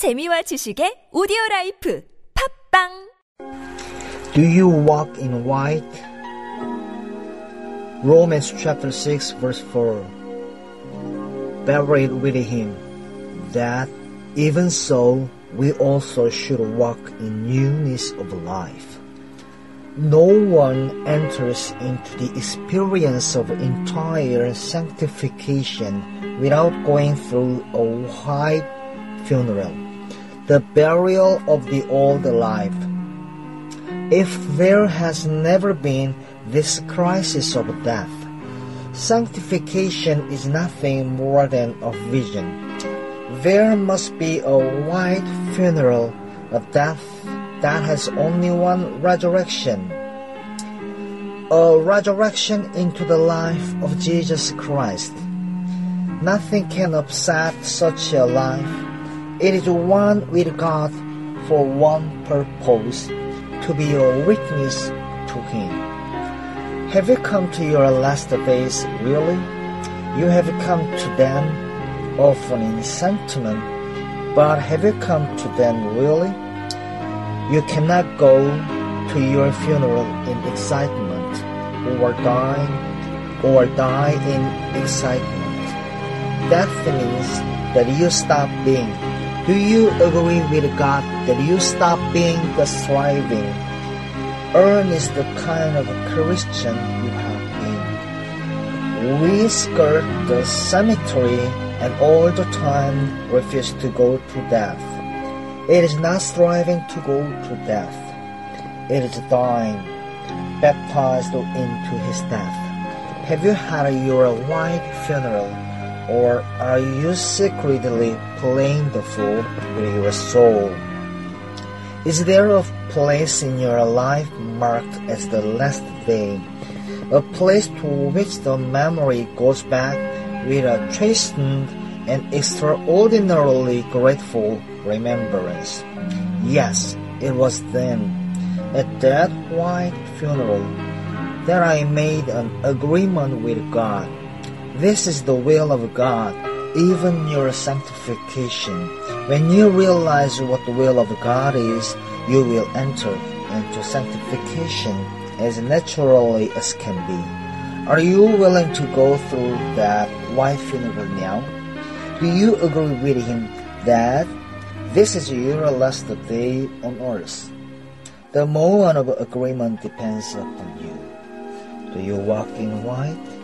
재미와 지식의 오디오 라이프 팝빵 Do you walk in white? Romans chapter 6 verse 4 Buried with him that even so we also should walk in newness of life. No one enters into the experience of entire sanctification without going through a white funeral, the burial of the old life. If there has never been this crisis of death, sanctification is nothing more than a vision. There must be a white funeral of death that has only one resurrection. A resurrection into the life of Jesus Christ. Nothing can upset such a life. It is one with God for one purpose, to be a witness to Him. Have you come to your last days really? You have come to them often in sentiment, but have you come to them really? You cannot go to your funeral in excitement, or die, or die in excitement. That means that you stop being. Do you agree with God that you stop being the striving, earnest the kind of Christian you have been? We skirt the cemetery and all the time refuse to go to death. It is not striving to go to death. It is dying, baptized into his death. Have you had your white funeral, or are you secretly playing the fool with your soul? Is there a place in your life marked as the last day, a place to which the memory goes back with a chastened and extraordinarily grateful remembrance. Yes, it was then, at that white funeral, that I made an agreement with God. This is the will of God, even your sanctification. When you realize what the will of God is, you will enter into sanctification as naturally as can be. Are you willing to go through that white funeral now? Do you agree with him that this is your last day on earth? The moment of agreement depends upon you. Do you walk in white?